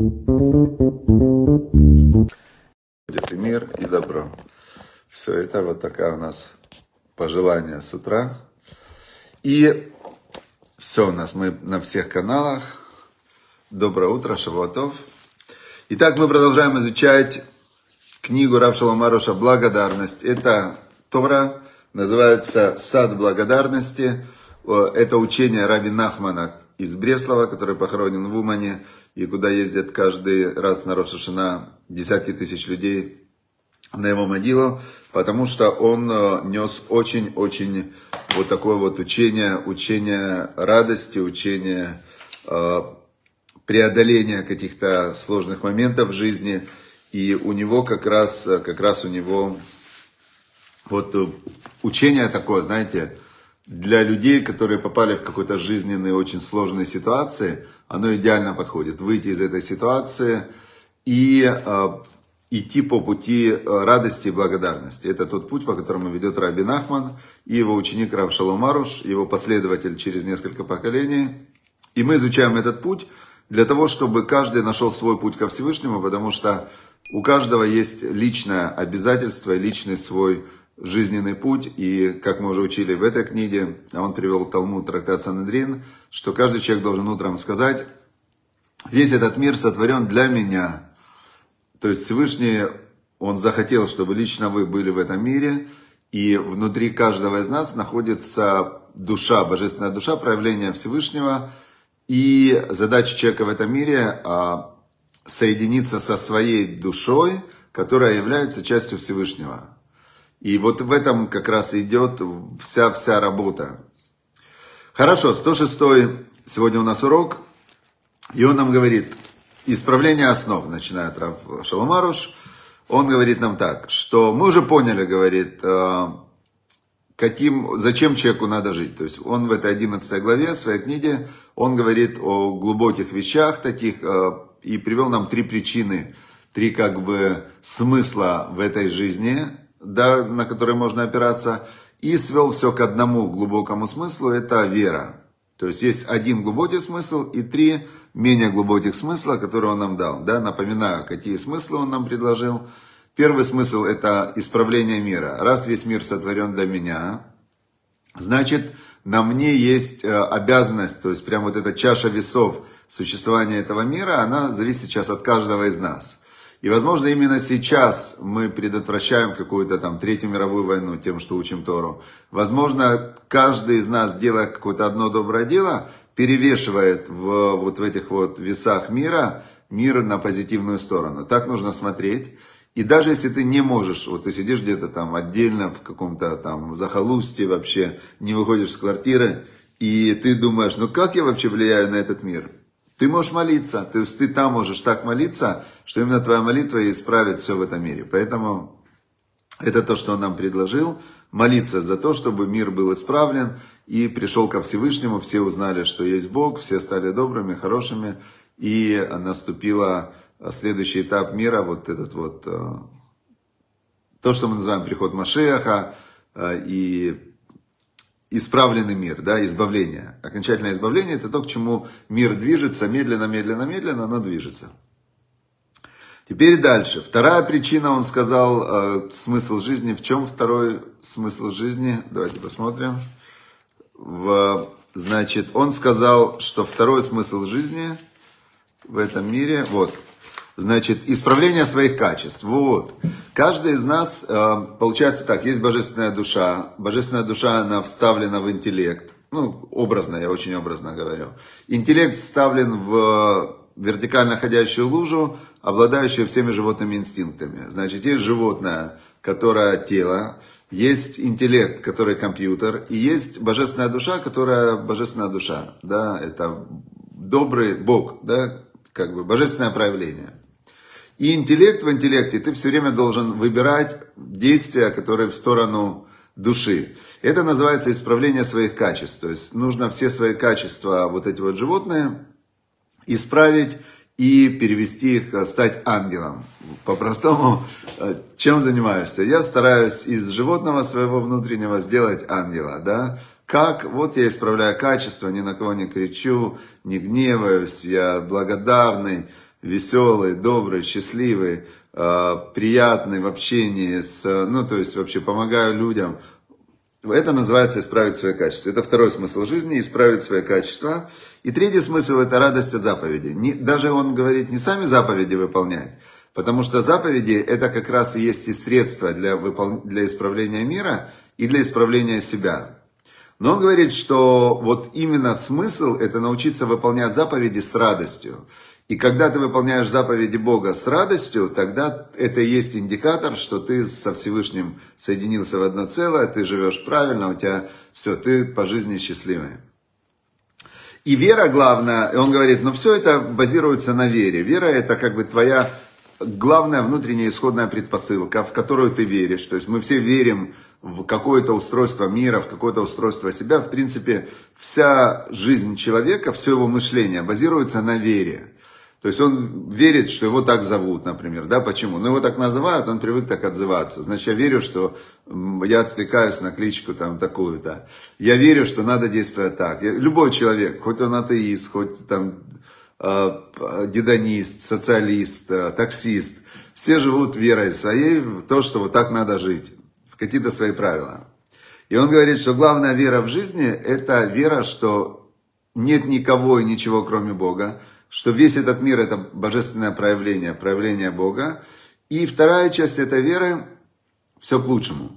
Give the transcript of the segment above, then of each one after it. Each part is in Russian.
Будет и мир, и добро. Все, это вот такая у нас пожелание с утра. И все у нас, мы на всех каналах. Доброе утро, Шавуатов. Итак, мы продолжаем изучать книгу Равшала Маруша «Благодарность». Это Тора, называется «Сад благодарности». Это учение Раби Нахмана из Бреслова, который похоронен в Умане, и куда ездят каждый раз на Рошашина десятки тысяч людей на его могилу, потому что он э, нес очень-очень вот такое вот учение, учение радости, учение э, преодоления каких-то сложных моментов в жизни. И у него как раз, как раз у него вот учение такое, знаете, для людей, которые попали в какой-то жизненной, очень сложной ситуации, оно идеально подходит. Выйти из этой ситуации и э, идти по пути э, радости и благодарности. Это тот путь, по которому ведет Раби Нахман и его ученик Рав Шаломаруш, его последователь через несколько поколений. И мы изучаем этот путь для того, чтобы каждый нашел свой путь ко Всевышнему, потому что у каждого есть личное обязательство и личный свой жизненный путь. И, как мы уже учили в этой книге, а он привел Талмуд трактат Санедрин, что каждый человек должен утром сказать, весь этот мир сотворен для меня – то есть Всевышний, Он захотел, чтобы лично вы были в этом мире, и внутри каждого из нас находится душа, божественная душа, проявление Всевышнего, и задача человека в этом мире а, соединиться со своей душой, которая является частью Всевышнего. И вот в этом как раз идет вся-вся работа. Хорошо, 106 сегодня у нас урок, и он нам говорит, Исправление основ, начинает Рав Шаломаруш. Он говорит нам так, что мы уже поняли, говорит, э, каким, зачем человеку надо жить. То есть он в этой 11 главе своей книги, он говорит о глубоких вещах таких э, и привел нам три причины, три как бы смысла в этой жизни, да, на которые можно опираться, и свел все к одному глубокому смыслу, это вера. То есть есть один глубокий смысл и три менее глубоких смысла, которые он нам дал. Да? Напоминаю, какие смыслы он нам предложил. Первый смысл – это исправление мира. Раз весь мир сотворен для меня, значит, на мне есть э, обязанность, то есть прям вот эта чаша весов существования этого мира, она зависит сейчас от каждого из нас. И, возможно, именно сейчас мы предотвращаем какую-то там Третью мировую войну тем, что учим Тору. Возможно, каждый из нас, делая какое-то одно доброе дело, перевешивает в, вот в этих вот весах мира, мир на позитивную сторону. Так нужно смотреть. И даже если ты не можешь, вот ты сидишь где-то там отдельно в каком-то там захолустье вообще, не выходишь с квартиры, и ты думаешь, ну как я вообще влияю на этот мир? Ты можешь молиться, есть ты там можешь так молиться, что именно твоя молитва исправит все в этом мире. Поэтому это то, что он нам предложил, молиться за то, чтобы мир был исправлен и пришел ко Всевышнему, все узнали, что есть Бог, все стали добрыми, хорошими, и наступила следующий этап мира, вот этот вот, э, то, что мы называем приход Машеха, э, и исправленный мир, да, избавление. Окончательное избавление это то, к чему мир движется, медленно, медленно, медленно, но движется. Теперь дальше. Вторая причина, он сказал, э, смысл жизни. В чем второй смысл жизни? Давайте посмотрим. В, значит, он сказал, что второй смысл жизни в этом мире, вот, Значит, исправление своих качеств. Вот. Каждый из нас, э, получается так, есть божественная душа. Божественная душа, она вставлена в интеллект. Ну, образно, я очень образно говорю. Интеллект вставлен в вертикально ходящую лужу, обладающую всеми животными инстинктами. Значит, есть животное, которое тело, есть интеллект, который компьютер, и есть божественная душа, которая божественная душа. Да, это добрый Бог, да, как бы божественное проявление. И интеллект в интеллекте ты все время должен выбирать действия, которые в сторону души. Это называется исправление своих качеств. То есть нужно все свои качества, вот эти вот животные, исправить и перевести их, э, стать ангелом. По-простому, э, чем занимаешься? Я стараюсь из животного своего внутреннего сделать ангела, да? Как? Вот я исправляю качество, ни на кого не кричу, не гневаюсь, я благодарный, веселый, добрый, счастливый, э, приятный в общении с, ну, то есть вообще помогаю людям. Это называется исправить свои качества. Это второй смысл жизни, исправить свои качества. И третий смысл – это радость от заповедей. Не, даже он говорит не сами заповеди выполнять, потому что заповеди – это как раз и есть и средства для, выпол... для исправления мира и для исправления себя. Но он говорит, что вот именно смысл – это научиться выполнять заповеди с радостью. И когда ты выполняешь заповеди Бога с радостью, тогда это и есть индикатор, что ты со Всевышним соединился в одно целое, ты живешь правильно, у тебя все, ты по жизни счастливый. И вера главная, и он говорит, ну все это базируется на вере. Вера это как бы твоя главная внутренняя исходная предпосылка, в которую ты веришь. То есть мы все верим в какое-то устройство мира, в какое-то устройство себя. В принципе, вся жизнь человека, все его мышление базируется на вере. То есть он верит, что его так зовут, например, да, почему? Ну, его так называют, он привык так отзываться. Значит, я верю, что я отвлекаюсь на кличку там такую-то. Я верю, что надо действовать так. Я, любой человек, хоть он атеист, хоть там э, гедонист, социалист, э, таксист, все живут верой своей в то, что вот так надо жить, в какие-то свои правила. И он говорит, что главная вера в жизни – это вера, что нет никого и ничего, кроме Бога, что весь этот мир это божественное проявление, проявление Бога. И вторая часть этой веры – все к лучшему.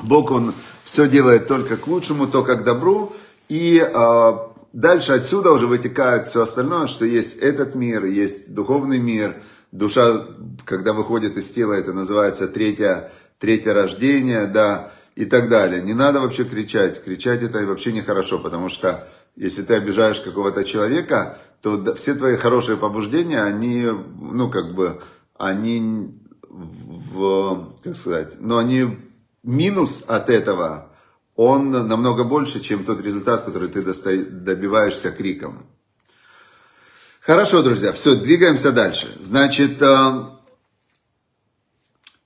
Бог, Он все делает только к лучшему, только к добру. И э, дальше отсюда уже вытекает все остальное, что есть этот мир, есть духовный мир. Душа, когда выходит из тела, это называется третье, третье рождение, да, и так далее. Не надо вообще кричать. Кричать это вообще нехорошо, потому что если ты обижаешь какого-то человека, то все твои хорошие побуждения, они, ну, как бы, они в, как сказать, но они минус от этого, он намного больше, чем тот результат, который ты добиваешься криком. Хорошо, друзья, все, двигаемся дальше. Значит, э,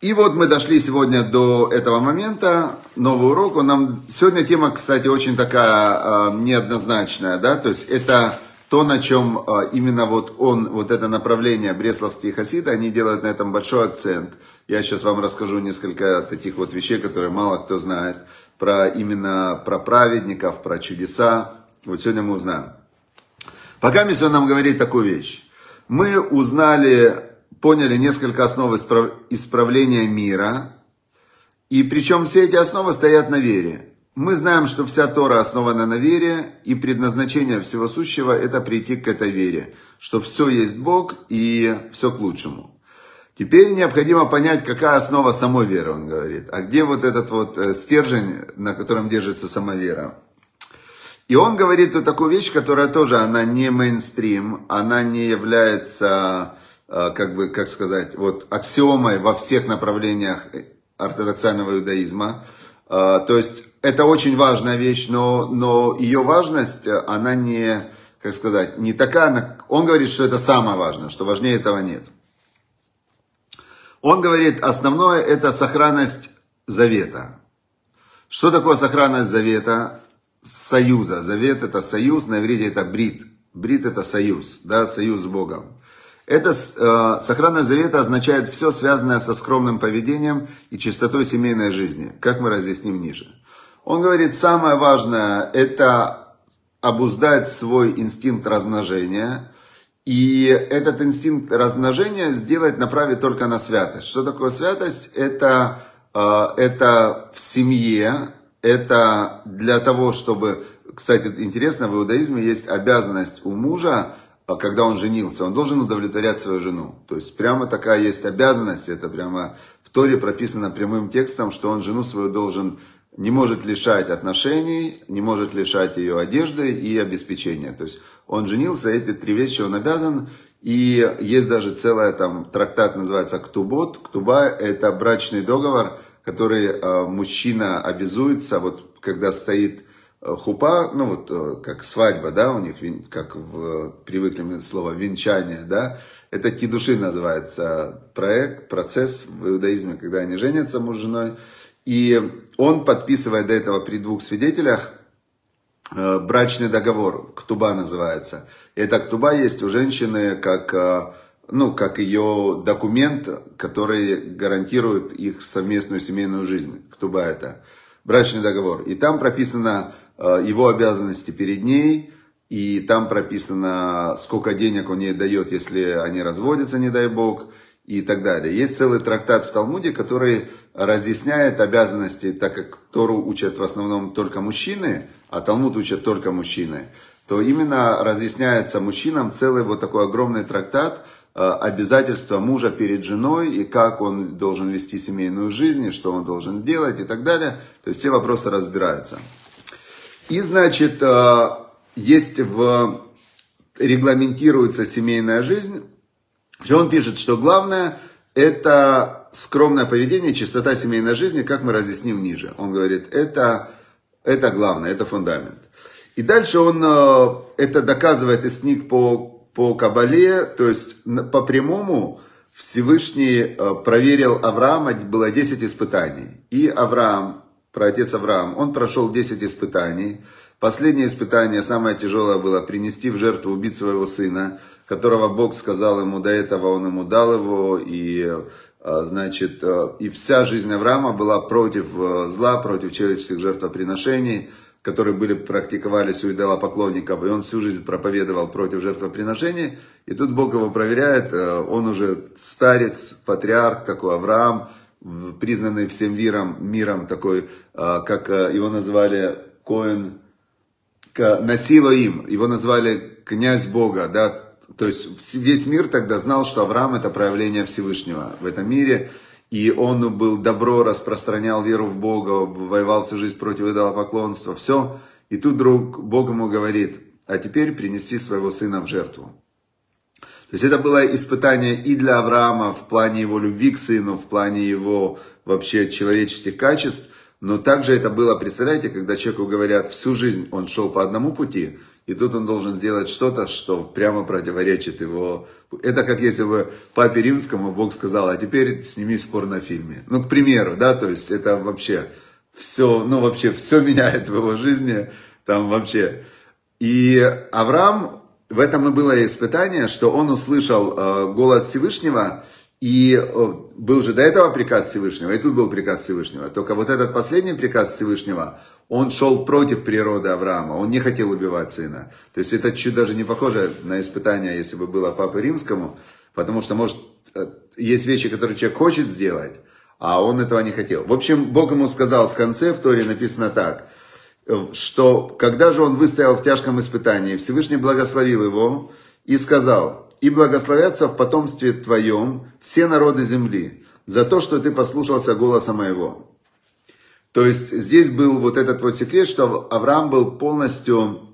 и вот мы дошли сегодня до этого момента, новый урок. Он нам сегодня тема, кстати, очень такая э, неоднозначная, да, то есть это то, на чем а, именно вот он, вот это направление Бресловские хасиды, они делают на этом большой акцент. Я сейчас вам расскажу несколько таких вот вещей, которые мало кто знает, про именно про праведников, про чудеса. Вот сегодня мы узнаем. Пока Миссион нам говорит такую вещь. Мы узнали, поняли несколько основ исправления мира, и причем все эти основы стоят на вере. Мы знаем, что вся Тора основана на вере, и предназначение всего сущего – это прийти к этой вере, что все есть Бог и все к лучшему. Теперь необходимо понять, какая основа самой веры, он говорит. А где вот этот вот э, стержень, на котором держится сама вера? И он говорит вот такую вещь, которая тоже, она не мейнстрим, она не является, э, как бы, как сказать, вот аксиомой во всех направлениях ортодоксального иудаизма. Э, то есть это очень важная вещь, но, но ее важность, она не, как сказать, не такая, он говорит, что это самое важное, что важнее этого нет. Он говорит, основное это сохранность завета. Что такое сохранность завета? Союза. Завет это союз, на иврите это брит. Брит это союз, да, союз с Богом. Это э, сохранность завета означает все связанное со скромным поведением и чистотой семейной жизни, как мы разъясним ниже. Он говорит, самое важное это обуздать свой инстинкт размножения. И этот инстинкт размножения сделать, направить только на святость. Что такое святость? Это, э, это в семье, это для того, чтобы... Кстати, интересно, в иудаизме есть обязанность у мужа, когда он женился, он должен удовлетворять свою жену. То есть прямо такая есть обязанность, это прямо в Торе прописано прямым текстом, что он жену свою должен не может лишать отношений, не может лишать ее одежды и обеспечения. То есть он женился, эти три вещи он обязан. И есть даже целая там трактат, называется «Ктубот». «Ктуба» – это брачный договор, который э, мужчина обязуется, вот когда стоит хупа, ну вот э, как свадьба, да, у них, как в, привыкли мы слово венчание, да, это кидуши называется проект, процесс в иудаизме, когда они женятся муж с женой. И он подписывает до этого при двух свидетелях э, брачный договор, ктуба называется. И эта ктуба есть у женщины как, э, ну, как ее документ, который гарантирует их совместную семейную жизнь. Кто бы это? Брачный договор. И там прописано э, его обязанности перед ней, и там прописано, сколько денег он ей дает, если они разводятся, не дай бог, и так далее. Есть целый трактат в Талмуде, который разъясняет обязанности, так как Тору учат в основном только мужчины, а Талмуд учат только мужчины, то именно разъясняется мужчинам целый вот такой огромный трактат, э, обязательства мужа перед женой и как он должен вести семейную жизнь, и что он должен делать и так далее. То есть все вопросы разбираются. И значит, э, есть в регламентируется семейная жизнь, он пишет, что главное это скромное поведение, чистота семейной жизни, как мы разъясним ниже. Он говорит, это, это главное, это фундамент. И дальше он э, это доказывает из книг по, по Кабале, то есть по прямому Всевышний э, проверил Авраама, было 10 испытаний. И Авраам, про отец Авраам, он прошел 10 испытаний. Последнее испытание, самое тяжелое было принести в жертву, убить своего сына, которого Бог сказал ему, до этого он ему дал его, и э, значит, и вся жизнь Авраама была против зла, против человеческих жертвоприношений которые были, практиковались у идолопоклонников, и он всю жизнь проповедовал против жертвоприношений, и тут Бог его проверяет, э, он уже старец, патриарх такой, Авраам, признанный всем миром, миром такой, э, как э, его назвали Коин, Насило им, его назвали князь Бога, да, то есть весь мир тогда знал, что Авраам это проявление Всевышнего в этом мире, и он был добро, распространял веру в Бога, воевал всю жизнь против идолопоклонства, все. И тут друг Бог ему говорит, а теперь принеси своего сына в жертву. То есть это было испытание и для Авраама в плане его любви к сыну, в плане его вообще человеческих качеств, но также это было, представляете, когда человеку говорят, всю жизнь он шел по одному пути, и тут он должен сделать что-то, что прямо противоречит его. Это как если бы папе римскому Бог сказал, а теперь сними спор на фильме. Ну, к примеру, да, то есть это вообще все, ну, вообще все меняет в его жизни, там вообще. И Авраам, в этом и было испытание, что он услышал э, голос Всевышнего, и э, был же до этого приказ Всевышнего, и тут был приказ Всевышнего. Только вот этот последний приказ Всевышнего, он шел против природы Авраама, он не хотел убивать сына. То есть это чуть даже не похоже на испытание, если бы было Папы Римскому, потому что, может, э, есть вещи, которые человек хочет сделать, а он этого не хотел. В общем, Бог ему сказал в конце, в Торе написано так, что когда же он выстоял в тяжком испытании, Всевышний благословил его и сказал, «И благословятся в потомстве твоем все народы земли за то, что ты послушался голоса моего». То есть здесь был вот этот вот секрет, что Авраам был полностью,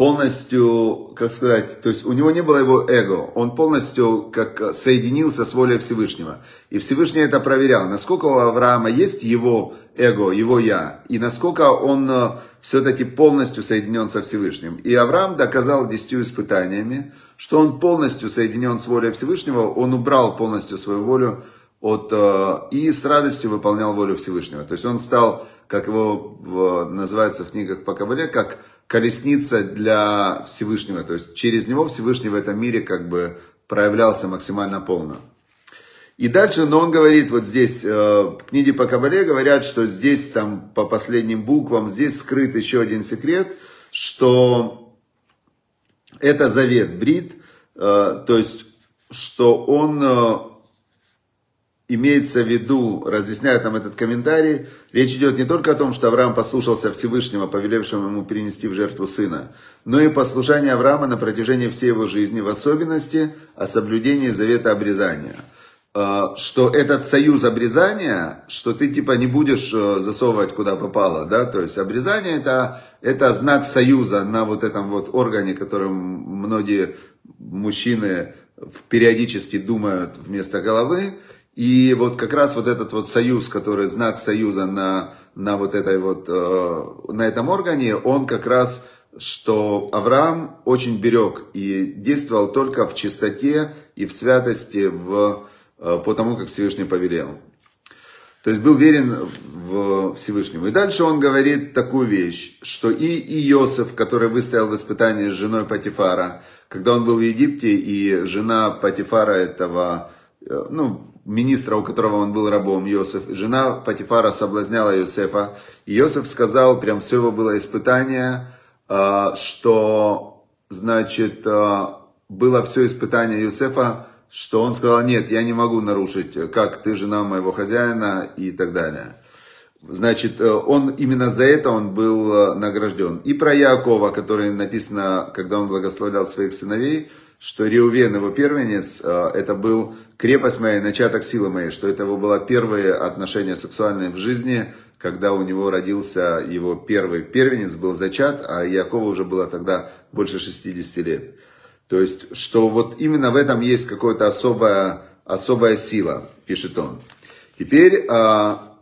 полностью, как сказать, то есть у него не было его эго, он полностью как соединился с волей Всевышнего. И Всевышний это проверял, насколько у Авраама есть его эго, его я, и насколько он э, все-таки полностью соединен со Всевышним. И Авраам доказал десятью испытаниями, что он полностью соединен с волей Всевышнего, он убрал полностью свою волю от, э, и с радостью выполнял волю Всевышнего. То есть он стал, как его называется в книгах по Кабале, как колесница для Всевышнего. То есть через него Всевышний в этом мире как бы проявлялся максимально полно. И дальше, но он говорит, вот здесь, э, в книге по Кабале говорят, что здесь там по последним буквам, здесь скрыт еще один секрет, что это завет Брит, э, то есть, что он имеется в виду, разъясняет нам этот комментарий, речь идет не только о том, что Авраам послушался Всевышнего, повелевшего ему принести в жертву сына, но и послушание Авраама на протяжении всей его жизни, в особенности о соблюдении завета обрезания. А, что этот союз обрезания, что ты типа не будешь э, засовывать куда попало, да, то есть обрезание это, это знак союза на вот этом вот органе, которым многие мужчины периодически думают вместо головы, и вот как раз вот этот вот союз, который знак союза на, на вот этой вот, э, на этом органе, он как раз, что Авраам очень берег и действовал только в чистоте и в святости в, э, по тому, как Всевышний повелел. То есть был верен в Всевышнему. И дальше он говорит такую вещь, что и Иосиф, который выстоял в испытании с женой Патифара, когда он был в Египте, и жена Патифара этого, ну, министра, у которого он был рабом, Иосиф, жена Патифара соблазняла Иосифа. И Иосиф сказал, прям все его было испытание, э, что, значит, э, было все испытание Иосифа, что он сказал, нет, я не могу нарушить, как ты жена моего хозяина и так далее. Значит, он именно за это он был награжден. И про Якова, который написано, когда он благословлял своих сыновей, что Реувен, его первенец, это был крепость моя, начаток силы моей, что это его было первые отношения сексуальные в жизни, когда у него родился его первый первенец, был зачат, а Якова уже было тогда больше 60 лет. То есть, что вот именно в этом есть какая-то особая, особая сила, пишет он. Теперь а,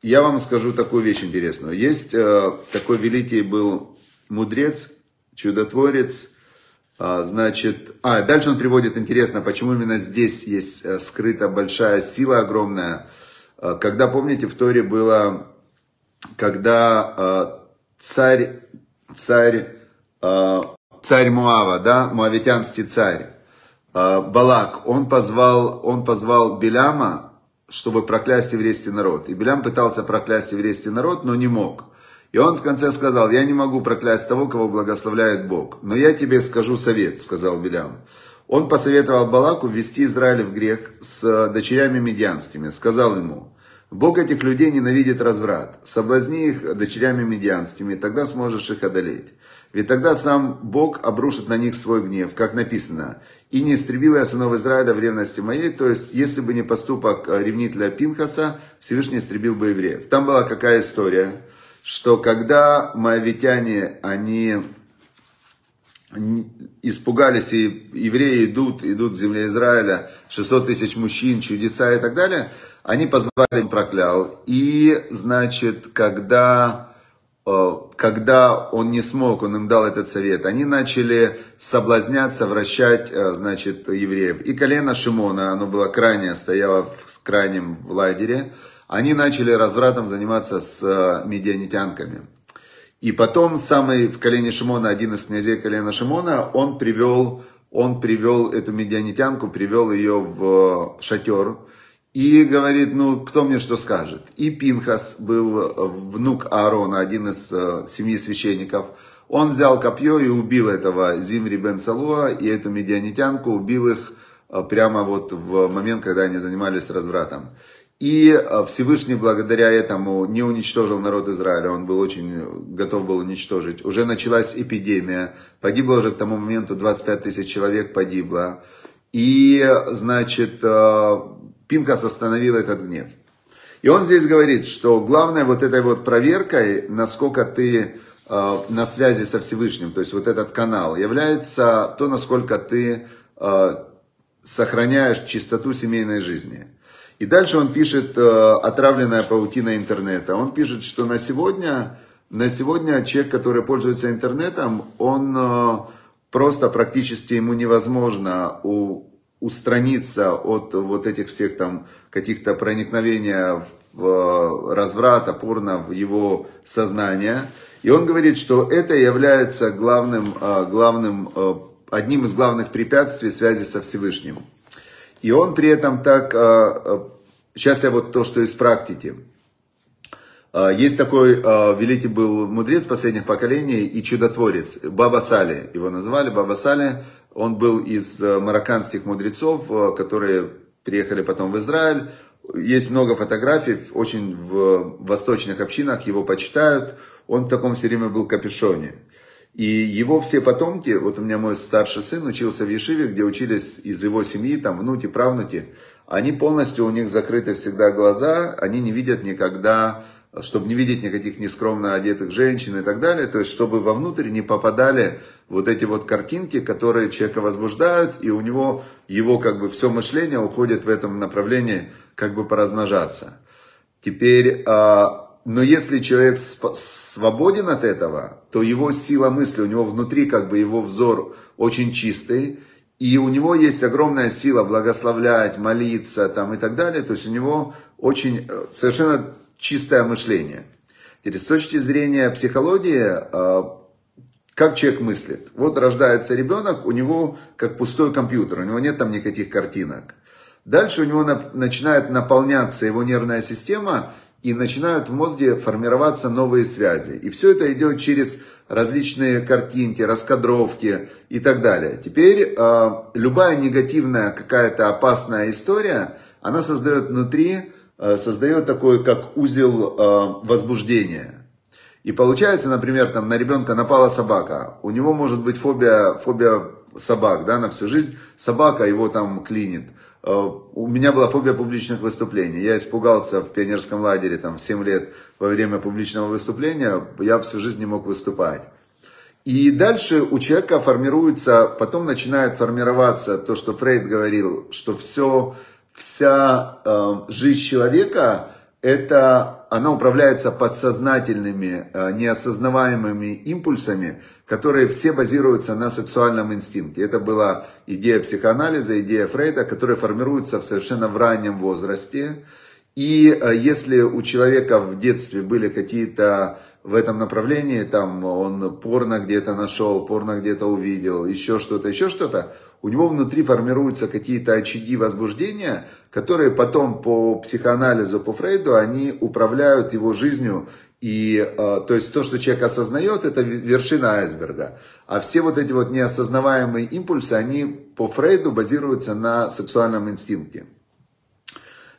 я вам скажу такую вещь интересную. Есть а, такой великий был мудрец, чудотворец, а, значит, а, дальше он приводит, интересно, почему именно здесь есть э, скрыта большая сила огромная. А, когда, помните, в Торе было, когда а, царь, царь, царь Муава, да, муавитянский царь, Балак, он позвал, он позвал Беляма, чтобы проклясть еврейский народ. И Белям пытался проклясть еврейский народ, но не мог. И он в конце сказал, я не могу проклясть того, кого благословляет Бог. Но я тебе скажу совет, сказал Белям. Он посоветовал Балаку ввести Израиль в грех с дочерями медианскими. Сказал ему, Бог этих людей ненавидит разврат. Соблазни их дочерями медианскими, тогда сможешь их одолеть. Ведь тогда сам Бог обрушит на них свой гнев, как написано. «И не истребил я сынов Израиля в ревности моей». То есть, если бы не поступок ревнителя Пинхаса, Всевышний истребил бы евреев. Там была какая история? Что когда моавитяне, они испугались, и евреи идут, идут в земле Израиля, 600 тысяч мужчин, чудеса и так далее, они позвали им проклял. И, значит, когда, э, когда он не смог, он им дал этот совет, они начали соблазняться, вращать, э, значит, евреев. И колено Шимона, оно было крайнее, стояло в крайнем в лагере, они начали развратом заниматься с э, медианитянками. И потом самый в колене Шимона, один из князей колена Шимона, он привел, он привел эту медианитянку, привел ее в шатер и говорит, ну, кто мне что скажет. И Пинхас был внук Аарона, один из э, семьи священников. Он взял копье и убил этого Зимри бен Салуа и эту медианитянку, убил их э, прямо вот в момент, когда они занимались развратом. И э, Всевышний благодаря этому не уничтожил народ Израиля, он был очень готов был уничтожить. Уже началась эпидемия, погибло уже к тому моменту 25 тысяч человек погибло. И, значит, э, Пинкас остановил этот гнев. И он здесь говорит, что главное вот этой вот проверкой, насколько ты э, на связи со Всевышним, то есть вот этот канал, является то, насколько ты сохраняешь чистоту семейной жизни. И дальше он пишет э, «Отравленная паутина интернета». Он пишет, что на сегодня, на сегодня человек, который пользуется интернетом, он э, просто практически ему невозможно у, устраниться от вот этих всех там каких-то проникновения в э, разврат, опорно в его сознание. И он говорит, что это является главным, главным, одним из главных препятствий связи со Всевышним. И он при этом так, сейчас а, я вот то, что из практики. А, есть такой а, великий был мудрец последних поколений и чудотворец, Баба Сали, его называли Баба Сали. Он был из марокканских мудрецов, которые приехали потом в Израиль. Есть много фотографий, очень в восточных общинах его почитают. Он в таком все время был капюшоне. И его все потомки, вот у меня мой старший сын учился в Ешиве, где учились из его семьи, там внуки, правнуки, они полностью, у них закрыты всегда глаза, они не видят никогда, чтобы не видеть никаких нескромно одетых женщин и так далее, то есть чтобы вовнутрь не попадали вот эти вот картинки, которые человека возбуждают, и у него, его как бы все мышление уходит в этом направлении, как бы поразмножаться. Теперь, а, но если человек свободен от этого, то его сила мысли, у него внутри как бы его взор очень чистый, и у него есть огромная сила благословлять, молиться там и так далее. То есть у него очень э, совершенно чистое мышление. Теперь с точки зрения психологии, э, как человек мыслит. Вот рождается ребенок, у него как пустой компьютер, у него нет там никаких картинок. Дальше у него начинает наполняться его нервная система, и начинают в мозге формироваться новые связи. И все это идет через различные картинки, раскадровки и так далее. Теперь э, любая негативная какая-то опасная история, она создает внутри, э, создает такой как узел э, возбуждения. И получается, например, там на ребенка напала собака, у него может быть фобия, фобия собак, да, на всю жизнь собака его там клинит. Э, у меня была фобия публичных выступлений. Я испугался в пионерском лагере там, в 7 лет во время публичного выступления. Я всю жизнь не мог выступать. И дальше у человека формируется, потом начинает формироваться то, что Фрейд говорил, что все, вся э, жизнь человека это она управляется подсознательными, э, неосознаваемыми импульсами, которые все базируются на сексуальном инстинкте. Это была идея психоанализа, идея Фрейда, которая формируется в совершенно в раннем возрасте. И э, если у человека в детстве были какие-то в этом направлении, там он порно где-то нашел, порно где-то увидел, еще что-то, еще что-то, у него внутри формируются какие-то очаги возбуждения, которые потом по психоанализу, по Фрейду, они управляют его жизнью. И, э, то есть то, что человек осознает, это вершина айсберга. А все вот эти вот неосознаваемые импульсы, они по Фрейду базируются на сексуальном инстинкте.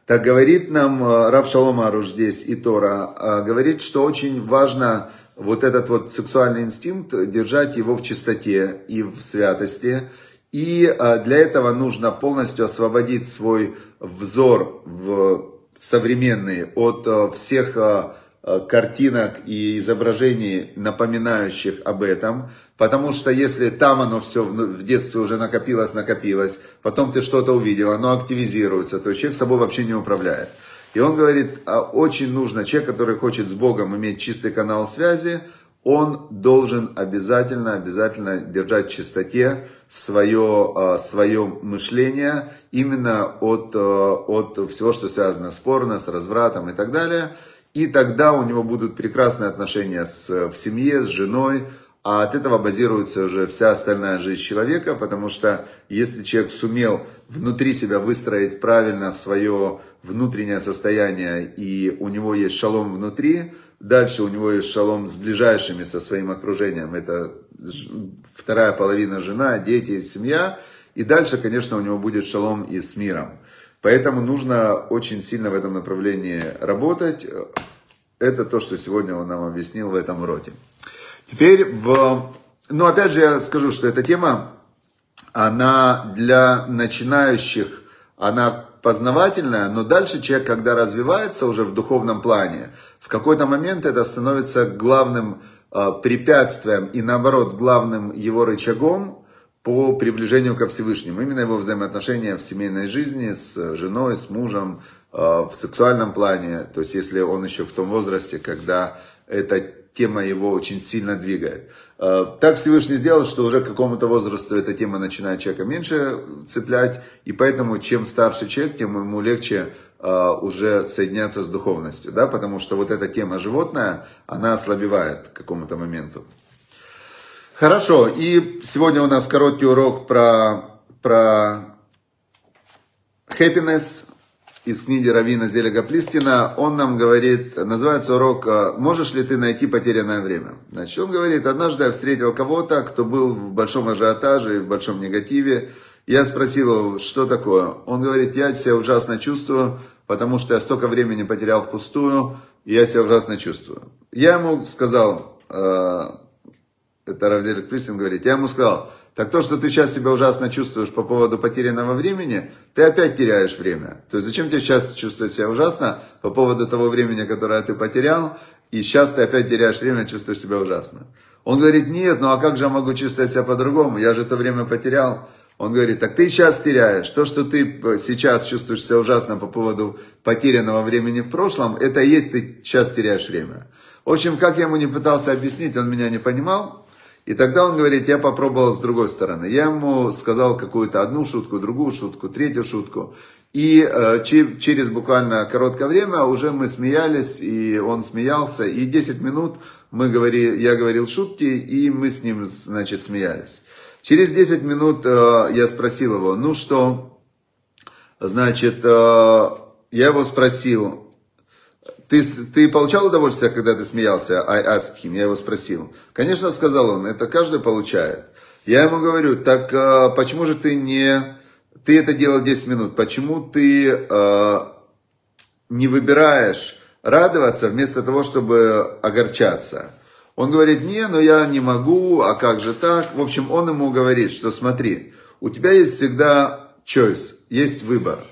Так говорит нам э, Рав Шаломаруш здесь и Тора, э, говорит, что очень важно вот этот вот сексуальный инстинкт, держать его в чистоте и в святости. И э, для этого нужно полностью освободить свой взор в современный от всех картинок и изображений, напоминающих об этом. Потому что если там оно все в детстве уже накопилось, накопилось, потом ты что-то увидел, оно активизируется, то человек собой вообще не управляет. И он говорит, а очень нужно, человек, который хочет с Богом иметь чистый канал связи, он должен обязательно, обязательно держать в чистоте свое, а, свое мышление именно от, а, от всего, что связано с порно, с развратом и так далее. И тогда у него будут прекрасные отношения с, в семье, с женой, а от этого базируется уже вся остальная жизнь человека, потому что если человек сумел внутри себя выстроить правильно свое внутреннее состояние, и у него есть шалом внутри, дальше у него есть шалом с ближайшими, со своим окружением, это вторая половина жена, дети, семья, и дальше, конечно, у него будет шалом и с миром. Поэтому нужно очень сильно в этом направлении работать. Это то, что сегодня он нам объяснил в этом уроке. Теперь, в, ну опять же я скажу, что эта тема, она для начинающих, она познавательная, но дальше человек, когда развивается уже в духовном плане, в какой-то момент это становится главным э, препятствием и наоборот главным его рычагом по приближению ко Всевышнему. Именно его взаимоотношения в семейной жизни с женой, с мужем, э, в сексуальном плане. То есть если он еще в том возрасте, когда это тема его очень сильно двигает. Э, так Всевышний сделал, что уже к какому-то возрасту эта тема начинает человека меньше цеплять, и поэтому чем старше человек, тем ему легче э, уже соединяться с духовностью, да, потому что вот эта тема животная, она ослабевает к какому-то моменту. Хорошо, и сегодня у нас короткий урок про, про happiness, из книги Равина Зелега Плистина, он нам говорит, называется урок «Можешь ли ты найти потерянное время?». Значит, он говорит, однажды я встретил кого-то, кто был в большом ажиотаже и в большом негативе. Я спросил его, что такое? Он говорит, я себя ужасно чувствую, потому что я столько времени потерял впустую, и я себя ужасно чувствую. Я ему сказал, э, это Равзелик Плистин говорит, я ему сказал, так то, что ты сейчас себя ужасно чувствуешь по поводу потерянного времени, ты опять теряешь время. То есть зачем тебе сейчас чувствовать себя ужасно по поводу того времени, которое ты потерял, и сейчас ты опять теряешь время, чувствуешь себя ужасно. Он говорит, нет, ну а как же я могу чувствовать себя по-другому? Я же это время потерял. Он говорит, так ты сейчас теряешь. То, что ты сейчас чувствуешь себя ужасно по поводу потерянного времени в прошлом, это и есть ты сейчас теряешь время. В общем, как я ему не пытался объяснить, он меня не понимал. И тогда он говорит, я попробовал с другой стороны. Я ему сказал какую-то одну шутку, другую шутку, третью шутку. И э, через буквально короткое время уже мы смеялись, и он смеялся. И 10 минут мы говорили, я говорил шутки, и мы с ним, значит, смеялись. Через 10 минут э, я спросил его, ну что, значит, э, я его спросил, ты, ты получал удовольствие, когда ты смеялся? I asked him, я его спросил. Конечно, сказал он, это каждый получает. Я ему говорю, так э, почему же ты не... Ты это делал 10 минут, почему ты э, не выбираешь радоваться вместо того, чтобы огорчаться? Он говорит, не, но я не могу, а как же так? В общем, он ему говорит, что смотри, у тебя есть всегда choice, есть выбор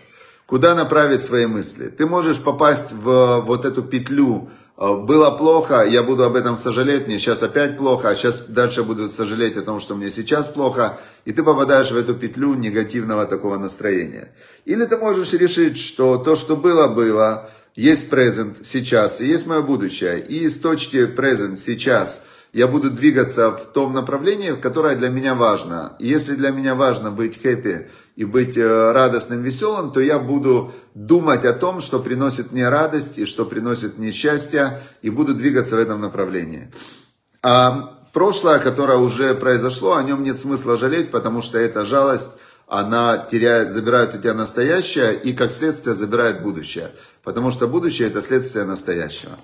куда направить свои мысли. Ты можешь попасть в вот эту петлю. Э, было плохо, я буду об этом сожалеть, мне сейчас опять плохо, а сейчас дальше буду сожалеть о том, что мне сейчас плохо. И ты попадаешь в эту петлю негативного такого настроения. Или ты можешь решить, что то, что было, было. Есть презент сейчас, и есть мое будущее. И из точки презент сейчас я буду двигаться в том направлении, которое для меня важно. И если для меня важно быть хэппи и быть э, радостным, веселым, то я буду думать о том, что приносит мне радость и что приносит мне счастье, и буду двигаться в этом направлении. А прошлое, которое уже произошло, о нем нет смысла жалеть, потому что эта жалость, она теряет, забирает у тебя настоящее и, как следствие, забирает будущее. Потому что будущее – это следствие настоящего.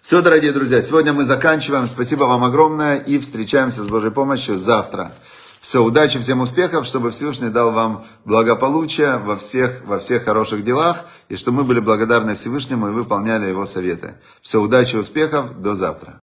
Все, дорогие друзья, сегодня мы заканчиваем. Спасибо вам огромное и встречаемся с Божьей помощью завтра. Все, удачи, всем успехов, чтобы Всевышний дал вам благополучие во всех, во всех хороших делах, и чтобы мы были благодарны Всевышнему и выполняли его советы. Все, удачи, успехов, до завтра.